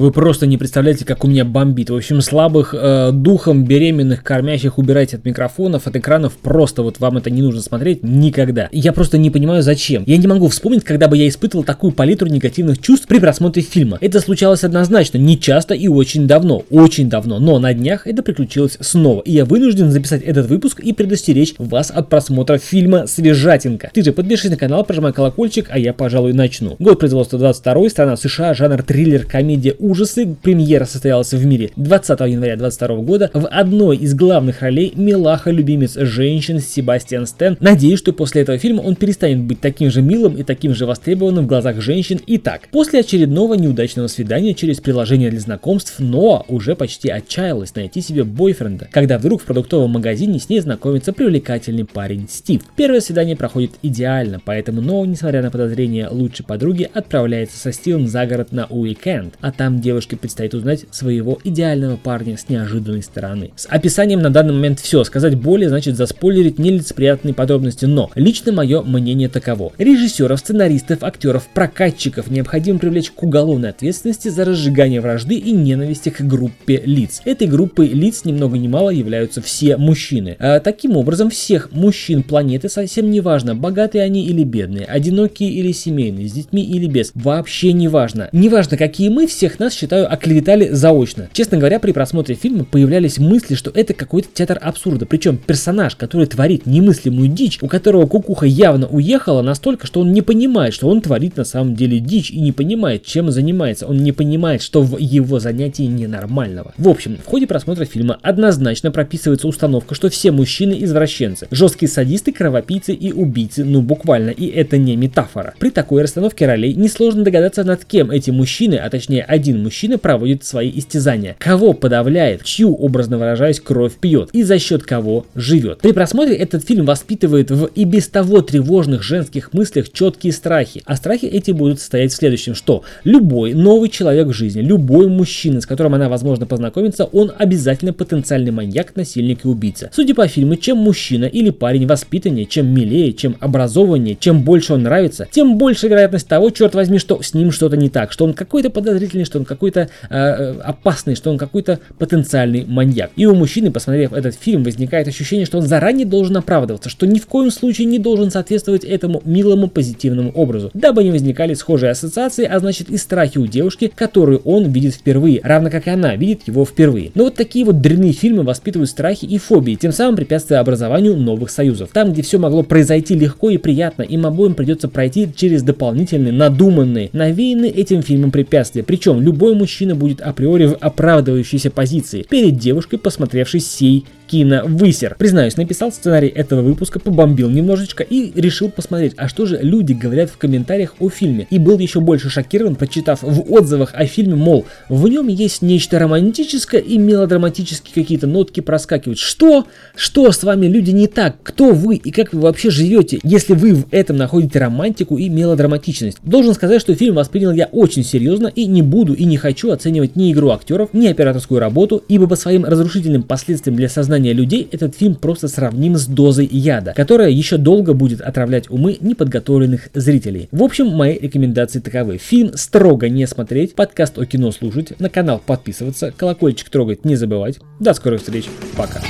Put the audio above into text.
Вы просто не представляете, как у меня бомбит. В общем, слабых э, духом, беременных, кормящих убирайте от микрофонов, от экранов. Просто вот вам это не нужно смотреть никогда. Я просто не понимаю, зачем. Я не могу вспомнить, когда бы я испытывал такую палитру негативных чувств при просмотре фильма. Это случалось однозначно, не часто и очень давно. Очень давно. Но на днях это приключилось снова. И я вынужден записать этот выпуск и предостеречь вас от просмотра фильма «Свежатинка». Ты же подпишись на канал, прожимай колокольчик, а я, пожалуй, начну. Год производства 22 страна США, жанр триллер, комедия, ужасы. Премьера состоялась в мире 20 января 22 года. В одной из главных ролей Милаха, любимец женщин Себастьян Стэн. Надеюсь, что после этого фильма он перестанет быть таким же милым и таким же востребованным в глазах женщин. Итак, после очередного неудачного свидания через приложение для знакомств, Ноа уже почти отчаялась найти себе бойфренда, когда вдруг в продуктовом магазине с ней знакомится привлекательный парень Стив. Первое свидание проходит идеально, поэтому Ноа, несмотря на подозрения лучшей подруги, отправляется со Стивом за город на уикенд, а там девушке предстоит узнать своего идеального парня с неожиданной стороны. С описанием на данный момент все, сказать более значит заспойлерить нелицеприятные подробности, но лично мое мнение таково. Режиссеров, сценаристов, актеров, прокатчиков необходимо привлечь к уголовной ответственности за разжигание вражды и ненависти к группе лиц. Этой группой лиц ни много ни мало являются все мужчины. А, таким образом, всех мужчин планеты совсем не важно, богатые они или бедные, одинокие или семейные, с детьми или без, вообще не важно. Не важно, какие мы, всех нас, считаю, оклеветали заочно. Честно говоря, при просмотре фильма появлялись мысли, что это какой-то театр абсурда, причем персонаж, который творит немыслимую дичь, у которого кукуха явно уехала настолько, что он не понимает, что он творит на самом деле дичь и не понимает, чем занимается. Он не понимает, что в его занятии ненормального. В общем, в ходе просмотра фильма однозначно прописывается установка, что все мужчины извращенцы, жесткие садисты, кровопийцы и убийцы, ну буквально, и это не метафора. При такой расстановке ролей несложно догадаться, над кем эти мужчины, а точнее один мужчина, проводит свои истязания. Кого подавляет, чью, образно выражаясь, кровь пьет и за счет кого живет. При просмотре этот фильм воспитывает в и без того тревожных женских мыслях четкие страхи. А страхи эти будут состоять в следующем, что любой новый человек в жизни, любой мужчина, с которым она, возможно, познакомится, он обязательно потенциальный маньяк, насильник и убийца. Судя по фильму, чем мужчина или парень воспитаннее, чем милее, чем образованнее, чем больше он нравится, тем больше вероятность того, черт возьми, что с ним что-то не так, что он какой-то подозрительный, что он какой-то э, э опасный, что он какой-то потенциальный маньяк. И у мужчины, посмотрев этот фильм, возникает ощущение, что он заранее должен оправдываться, что ни в коем случае не должен соответствовать этому милому позитивному образу, дабы не возникали схожие ассоциации, а значит и страхи у девушки, которую он видит впервые, равно как и она видит его впервые. Но вот такие вот дрянные фильмы воспитывают страхи и фобии, тем самым препятствуя образованию новых союзов. Там, где все могло произойти легко и приятно, им обоим придется пройти через дополнительные, надуманные, навеянные этим фильмом препятствия. Причем любой мужчина будет априори в оправдывающейся позиции перед девушкой, посмотревшей сей киновысер. Признаюсь, написал сценарий этого выпуска, побомбил немножечко и решил посмотреть, а что же люди говорят в комментариях о фильме. И был еще больше шокирован, прочитав в отзывах о фильме, мол, в нем есть нечто романтическое и мелодраматические какие-то нотки проскакивают. Что? Что с вами, люди, не так? Кто вы и как вы вообще живете, если вы в этом находите романтику и мелодраматичность? Должен сказать, что фильм воспринял я очень серьезно и не буду и не хочу оценивать ни игру актеров, ни операторскую работу, ибо по своим разрушительным последствиям для сознания сознания людей этот фильм просто сравним с дозой яда, которая еще долго будет отравлять умы неподготовленных зрителей. В общем, мои рекомендации таковы. Фильм строго не смотреть, подкаст о кино слушать, на канал подписываться, колокольчик трогать не забывать. До скорых встреч, пока.